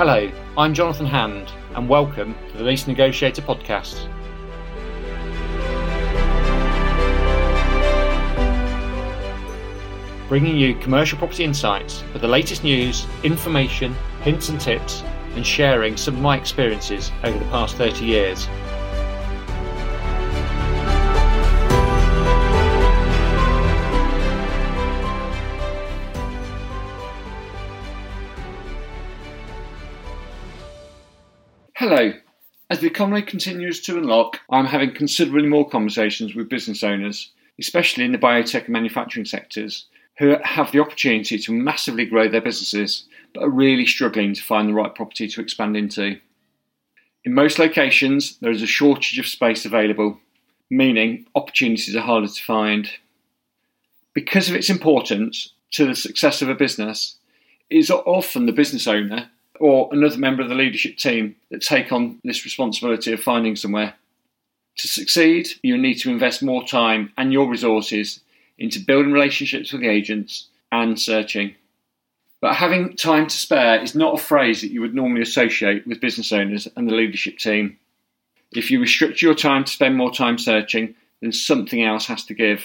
Hello, I'm Jonathan Hand, and welcome to the Lease Negotiator podcast. Bringing you commercial property insights with the latest news, information, hints and tips, and sharing some of my experiences over the past 30 years. Hello. As the economy continues to unlock, I'm having considerably more conversations with business owners, especially in the biotech and manufacturing sectors, who have the opportunity to massively grow their businesses but are really struggling to find the right property to expand into. In most locations, there is a shortage of space available, meaning opportunities are harder to find. Because of its importance to the success of a business, it is often the business owner or another member of the leadership team that take on this responsibility of finding somewhere. To succeed, you need to invest more time and your resources into building relationships with the agents and searching. But having time to spare is not a phrase that you would normally associate with business owners and the leadership team. If you restrict your time to spend more time searching, then something else has to give.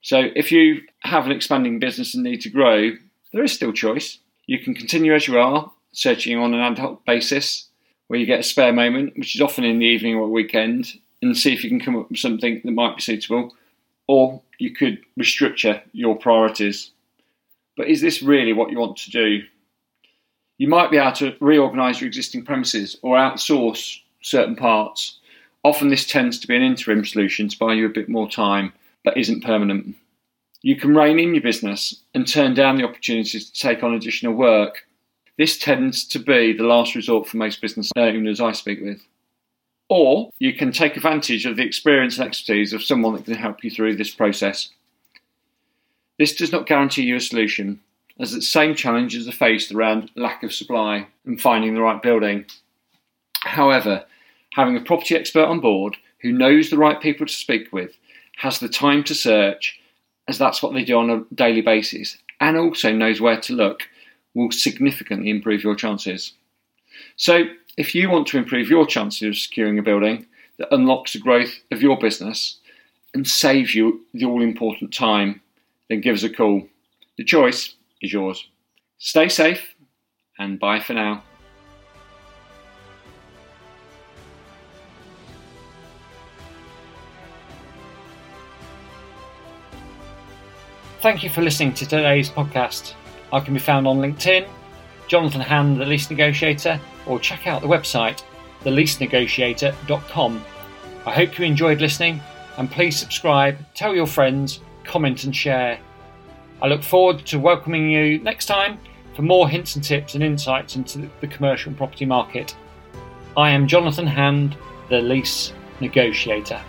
So if you have an expanding business and need to grow, there is still choice. You can continue as you are searching on an ad hoc basis where you get a spare moment, which is often in the evening or weekend, and see if you can come up with something that might be suitable. Or you could restructure your priorities. But is this really what you want to do? You might be able to reorganise your existing premises or outsource certain parts. Often, this tends to be an interim solution to buy you a bit more time, but isn't permanent. You can rein in your business and turn down the opportunities to take on additional work this tends to be the last resort for most business owners I speak with. Or you can take advantage of the experience and expertise of someone that can help you through this process. This does not guarantee you a solution, as the same challenges are faced around lack of supply and finding the right building. However, having a property expert on board who knows the right people to speak with, has the time to search, as that's what they do on a daily basis, and also knows where to look will significantly improve your chances. So, if you want to improve your chances of securing a building that unlocks the growth of your business and saves you the all important time, then give us a call. The choice is yours. Stay safe and bye for now. Thank you for listening to today's podcast. I can be found on LinkedIn, Jonathan Hand, the Lease Negotiator, or check out the website, theleasenegotiator.com. I hope you enjoyed listening and please subscribe, tell your friends, comment and share. I look forward to welcoming you next time for more hints and tips and insights into the commercial property market. I am Jonathan Hand, the Lease Negotiator.